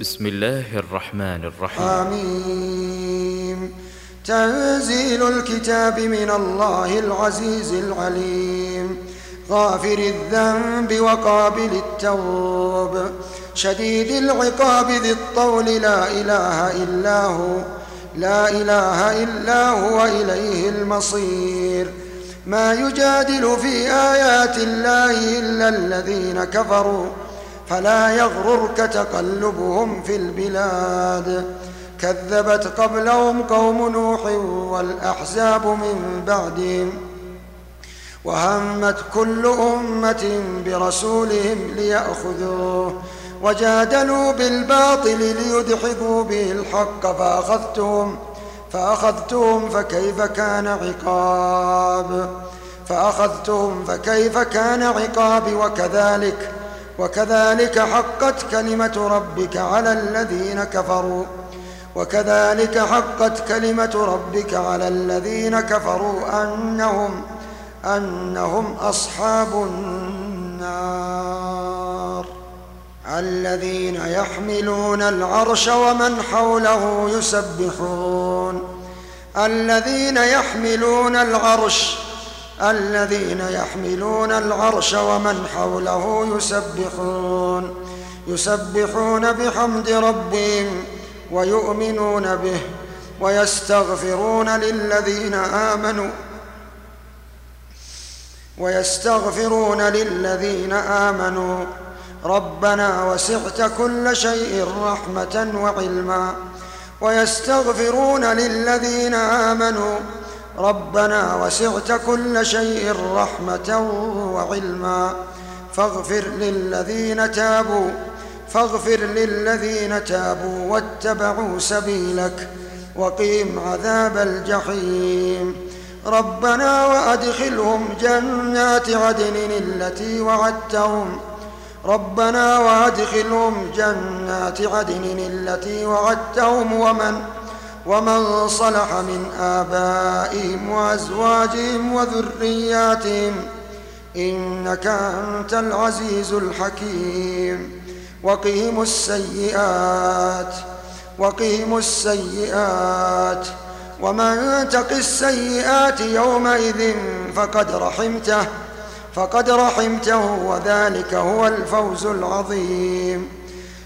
بسم الله الرحمن الرحيم. آمين. تنزيل الكتاب من الله العزيز العليم. غافر الذنب وقابل التوب. شديد العقاب ذي الطول. لا إله إلا هو. لا إله إلا هو إليه المصير. ما يجادل في آيات الله إلا الذين كفروا. فلا يغررك تقلبهم في البلاد. كذبت قبلهم قوم نوح والأحزاب من بعدهم. وهمت كل أمة برسولهم ليأخذوه. وجادلوا بالباطل ليدحضوا به الحق فأخذتهم فأخذتهم فكيف كان عقاب. فأخذتهم فكيف كان عقاب وكذلك وكذلك حقت كلمة ربك على الذين كفروا. وكذلك حقت كلمة ربك على الذين كفروا أنهم أنهم أصحاب النار. الذين يحملون العرش ومن حوله يسبحون. الذين يحملون العرش الذين يحملون العرش ومن حوله يسبحون يسبحون بحمد ربهم ويؤمنون به ويستغفرون للذين آمنوا ويستغفرون للذين آمنوا. ربنا وسعت كل شيء رحمة وعلما ويستغفرون للذين آمنوا. ربنا وسعت كل شيء رحمة وعلما. فاغفر للذين تابوا فاغفر للذين تابوا واتبعوا سبيلك وقيم عذاب الجحيم. ربنا وأدخلهم جنات عدن التي وعدتهم. ربنا وأدخلهم جنات عدن التي وعدتهم. ومن ومن صلح من آبائهم وأزواجهم وذرياتهم إنك أنت العزيز الحكيم. وقهم السيئات وقهم السيئات ومن تق السيئات يومئذ فقد رحمته فقد رحمته وذلك هو الفوز العظيم.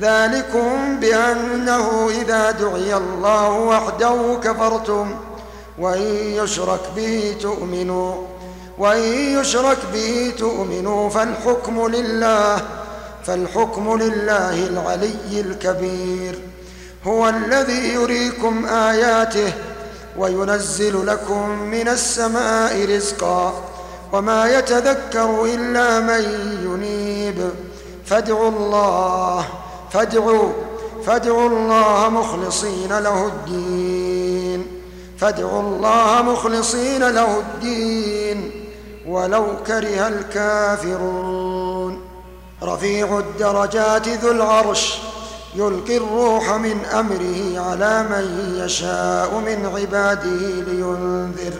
ذلكم بأنه إذا دعي الله وحده كفرتم. وإن يشرك به تؤمنوا وإن يشرك به تؤمنوا فالحكم لله فالحكم لله العلي الكبير. هو الذي يريكم آياته وينزل لكم من السماء رزقا وما يتذكر إلا من ينيب. فادعوا الله. فادعوا فادعوا الله مخلصين له الدين. فادعوا الله مخلصين له الدين. ولو كره الكافرون. رفيع الدرجات ذو العرش يلقي الروح من أمره على من يشاء من عباده لينذر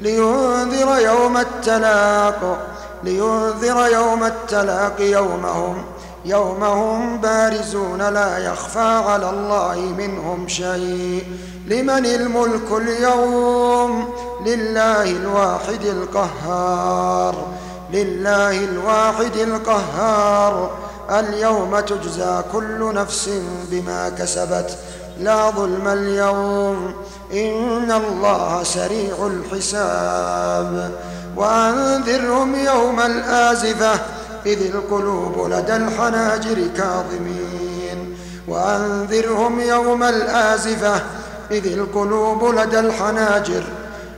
لينذر يوم التلاق لينذر يوم التلاق يومهم. يوم هم بارزون لا يخفى على الله منهم شيء. لمن الملك اليوم؟ لله الواحد القهار. لله الواحد القهار. اليوم تجزى كل نفس بما كسبت. لا ظلم اليوم. إن الله سريع الحساب. وأنذرهم يوم الآزفة. إذ القلوب لدى الحناجر كاظمين وأنذرهم يوم الآزفة. إذ القلوب لدى الحناجر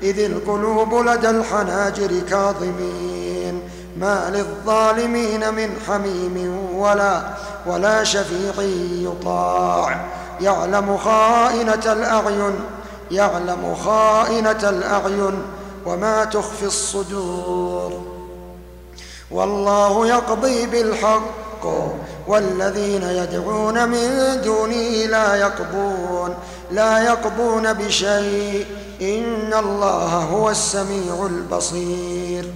إذ القلوب لدى الحناجر كاظمين. ما للظالمين من حميم ولا ولا شفيع يطاع. يعلم خائنة الأعين يعلم خائنة الأعين. وما تخفي الصدور. والله يقضي بالحق. والذين يدعون من دونه لا يقضون لا يقضون بشيء. إن الله هو السميع البصير.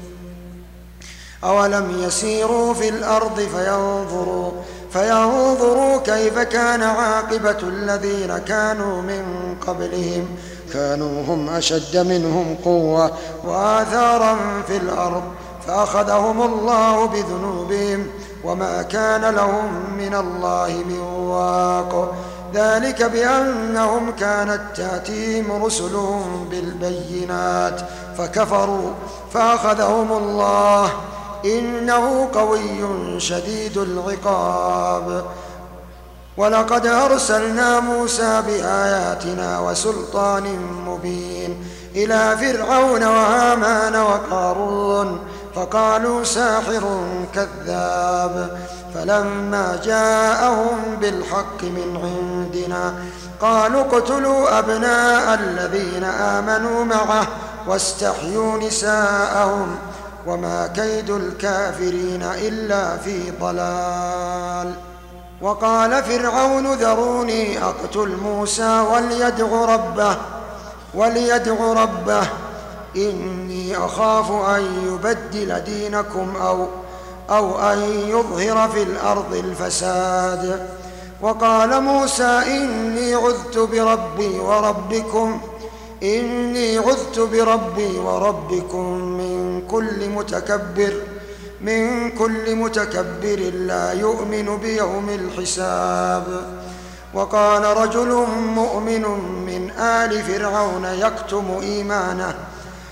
أولم يسيروا في الأرض فينظروا فينظروا كيف كان عاقبة الذين كانوا من قبلهم. كانوا هم أشد منهم قوة وآثارا في الأرض. فأخذهم الله بذنوبهم وما كان لهم من الله من واق. ذلك بأنهم كانت تأتيهم رسلهم بالبينات فكفروا فأخذهم الله. إنه قوي شديد العقاب. ولقد أرسلنا موسى بآياتنا وسلطان مبين إلى فرعون وهامان وقارون فقالوا ساحر كذاب فلما جاءهم بالحق من عندنا قالوا اقتلوا أبناء الذين آمنوا معه واستحيوا نساءهم وما كيد الكافرين إلا في ضلال. وقال فرعون ذروني أقتل موسى وليدع ربه وليدع ربه إني أخاف أن يبدل دينكم أو أو أن يظهر في الأرض الفساد. وقال موسى إني عذت بربي وربكم إني عذت بربي وربكم من كل متكبر من كل متكبر لا يؤمن بيوم الحساب. وقال رجل مؤمن من آل فرعون يكتم إيمانه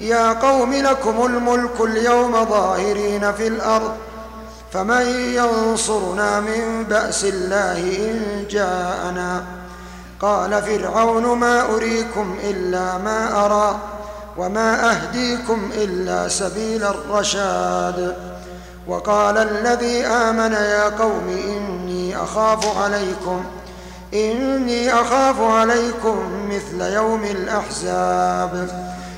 يا قوم لكم الملك اليوم ظاهرين في الأرض فمن ينصرنا من بأس الله إن جاءنا. قال فرعون ما أريكم إلا ما أرى وما أهديكم إلا سبيل الرشاد. وقال الذي آمن يا قوم إني أخاف عليكم إني أخاف عليكم مثل يوم الأحزاب.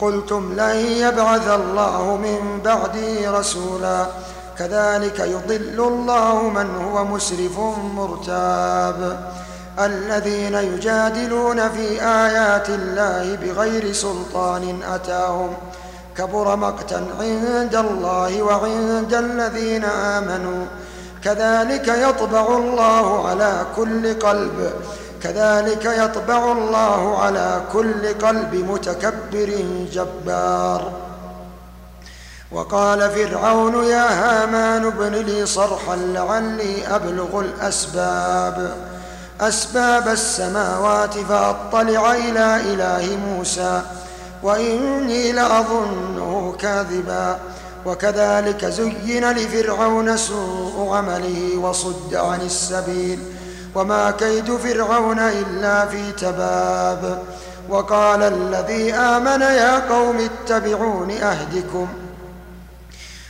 قلتم لن يبعث الله من بعدي رسولا. كذلك يضل الله من هو مسرف مرتاب. الذين يجادلون في آيات الله بغير سلطان أتاهم. كبر مقتا عند الله وعند الذين آمنوا. كذلك يطبع الله على كل قلب. كذلك يطبع الله على كل قلب متكبر جبار. وقال فرعون يا هامان ابن لي صرحا لعلي أبلغ الأسباب. أسباب السماوات فأطلع إلى إله موسى وإني لأظنه كاذبا. وكذلك زين لفرعون سوء عمله وصد عن السبيل. وما كيد فرعون إلا في تباب. وقال الذي آمن يا قوم اتبعون أهدكم.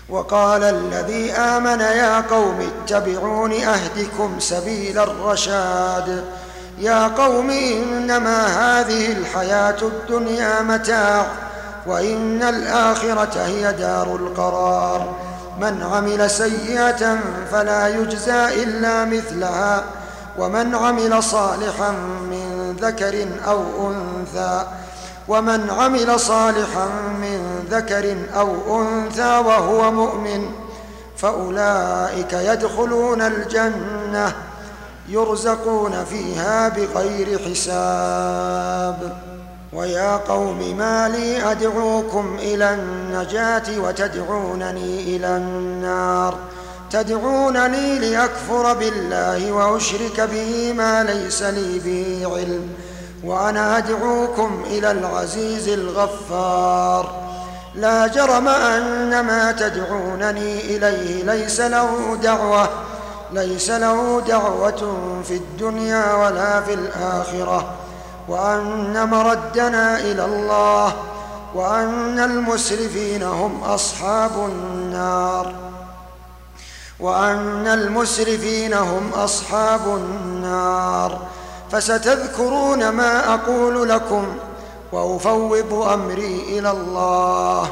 وقال الذي آمن يا قوم اتبعون أهدكم سبيل الرشاد. يا قوم إنما هذه الحياة الدنيا متاع وإن الآخرة هي دار القرار. من عمل سيئة فلا يجزى إلا مثلها. ومن عمل صالحا من ذكر أو أنثى ومن عمل صالحا من ذكر أو أنثى وهو مؤمن فأولئك يدخلون الجنة يرزقون فيها بغير حساب. ويا قوم ما لي أدعوكم إلى النجاة وتدعونني إلى النار. تدعونني لأكفر بالله وأشرك به ما ليس لي به علم وأنا أدعوكم إلى العزيز الغفار. لا جرم أن ما تدعونني إليه ليس له دعوة ليس له دعوة في الدنيا ولا في الآخرة. وأن مردنا إلى الله وأن المسرفين هم أصحاب النار. وأن المسرفين هم أصحاب النار. فستذكرون ما أقول لكم وأفوض أمري إلى الله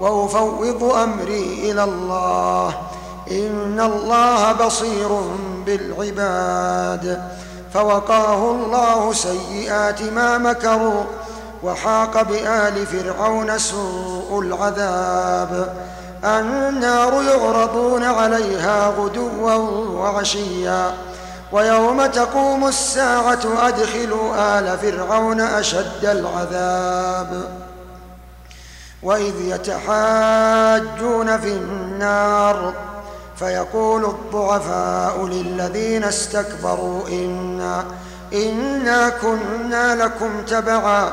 وأفوض أمري إلى الله. إن الله بصير بالعباد. فوقاه الله سيئات ما مكروا وحاق بآل فرعون سوء العذاب. النار يعرضون عليها غدوا وعشيا. ويوم تقوم الساعة أدخلوا آل فرعون أشد العذاب. وإذ يتحاجون في النار فيقول الضعفاء للذين استكبروا إنا إنا كنا لكم تبعا.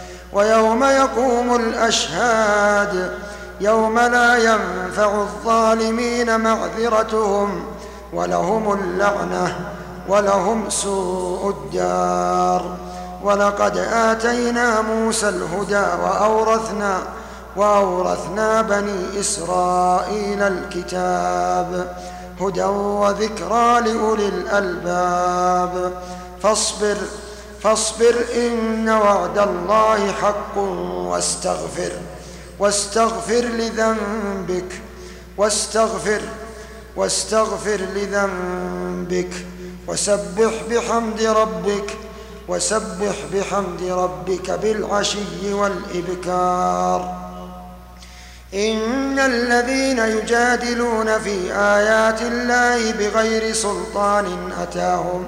ويوم يقوم الأشهاد يوم لا ينفع الظالمين معذرتهم ولهم اللعنة ولهم سوء الدار. ولقد آتينا موسى الهدى وأورثنا وأورثنا بني إسرائيل الكتاب هدى وذكرى لأولي الألباب. فاصبر فاصبر إن وعد الله حق واستغفر واستغفر لذنبك واستغفر واستغفر لذنبك وسبح بحمد ربك وسبح بحمد ربك بالعشي والإبكار. إن الذين يجادلون في آيات الله بغير سلطان أتاهم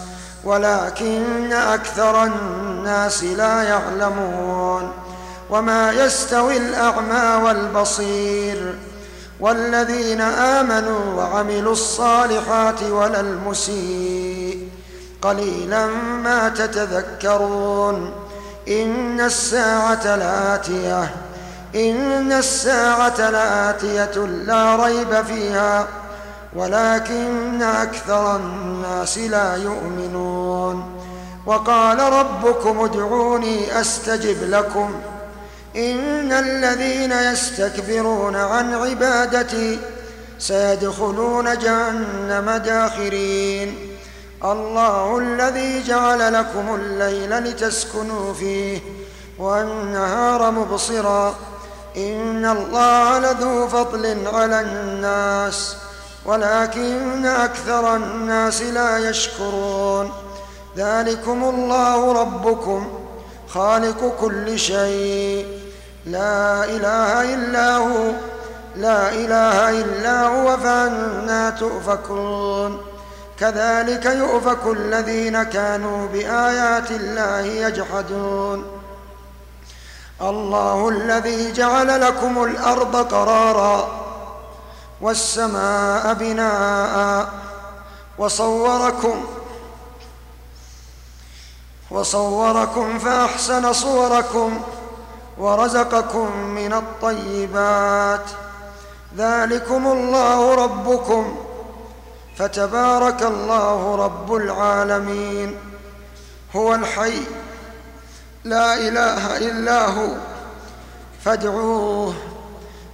ولكن أكثر الناس لا يعلمون وما يستوي الأعمى والبصير والذين آمنوا وعملوا الصالحات ولا المسيء قليلا ما تتذكرون إن الساعة لآتية إن الساعة لآتية لا ريب فيها ولكن أكثر الناس لا يؤمنون. وقال ربكم ادعوني أستجب لكم. إن الذين يستكبرون عن عبادتي سيدخلون جهنم داخرين. الله الذي جعل لكم الليل لتسكنوا فيه والنهار مبصرا. إن الله لذو فضل على الناس. ولكن أكثر الناس لا يشكرون. ذلكم الله ربكم خالق كل شيء. لا إله إلا هو لا إله إلا هو فأنا تؤفكون. كذلك يؤفك الذين كانوا بآيات الله يجحدون. الله الذي جعل لكم الأرض قرارا. والسماء بناء وصوركم وصوركم فأحسن صوركم ورزقكم من الطيبات ذلكم الله ربكم فتبارك الله رب العالمين هو الحي لا إله إلا هو فادعوه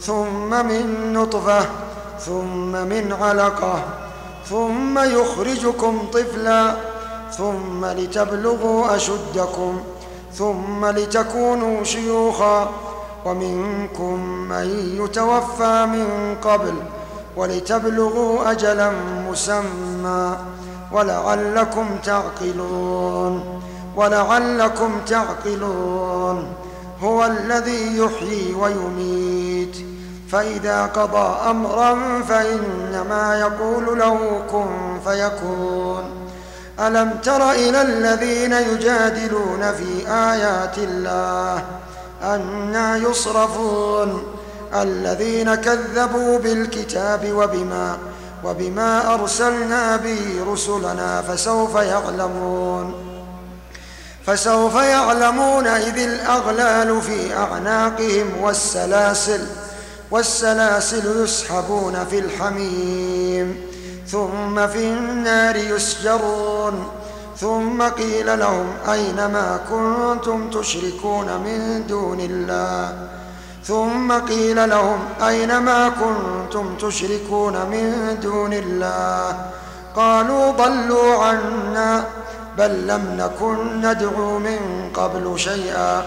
ثم من نطفة ثم من علقة ثم يخرجكم طفلا ثم لتبلغوا أشدكم ثم لتكونوا شيوخا. ومنكم من يتوفى من قبل ولتبلغوا أجلا مسمى. ولعلكم تعقلون ولعلكم تعقلون. هو الذي يحيي ويميت. فإذا قضى أمرا فإنما يقول له كن فيكون. ألم تر إلى الذين يجادلون في آيات الله أنا يصرفون؟ الذين كذبوا بالكتاب وبما وبما أرسلنا به رسلنا فسوف يعلمون. فسوف يعلمون إذ الأغلال في أعناقهم والسلاسل والسلاسل يسحبون في الحميم. ثم في النار يسجرون. ثم قيل لهم أين ما كنتم تشركون من دون الله؟ ثم قيل لهم أين ما كنتم تشركون من دون الله؟ قالوا ضلوا عنا. بل لم نكن ندعو من قبل شيئا.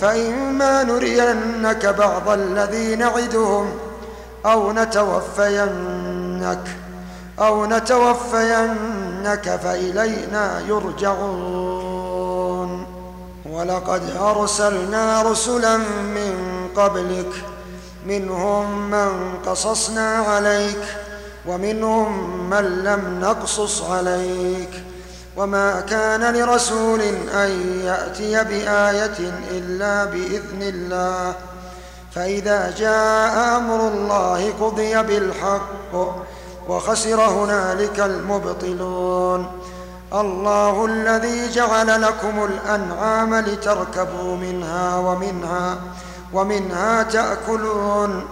فاما نرينك بعض الذي نعدهم أو نتوفينك أو نتوفينك فإلينا يرجعون. ولقد أرسلنا رسلا من قبلك منهم من قصصنا عليك ومنهم من لم نقصص عليك. وما كان لرسول ان ياتي بايه الا باذن الله فاذا جاء أمر الله قضي بالحق وخسر هنالك المبطلون الله الذي جعل لكم الانعام لتركبوا منها ومنها ومنها تاكلون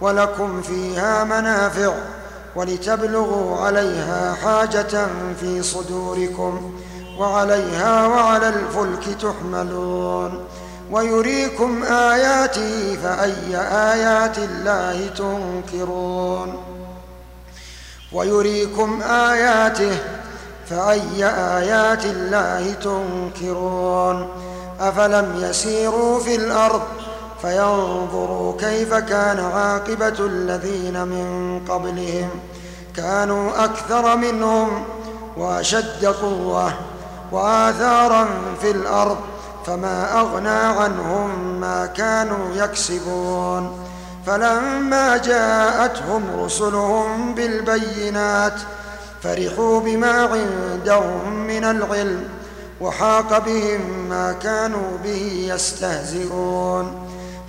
ولكم فيها منافع ولتبلغوا عليها حاجة في صدوركم وعليها وعلى الفلك تحملون ويريكم اياته فأي آيات الله تنكرون ويريكم آياته فأي آيات الله تنكرون أفلم يسيروا في الأرض فينظروا كيف كان عاقبة الذين من قبلهم. كانوا أكثر منهم وأشد قوة وآثارا في الأرض فما أغنى عنهم ما كانوا يكسبون. فلما جاءتهم رسلهم بالبينات فرحوا بما عندهم من العلم وحاق بهم ما كانوا به يستهزئون.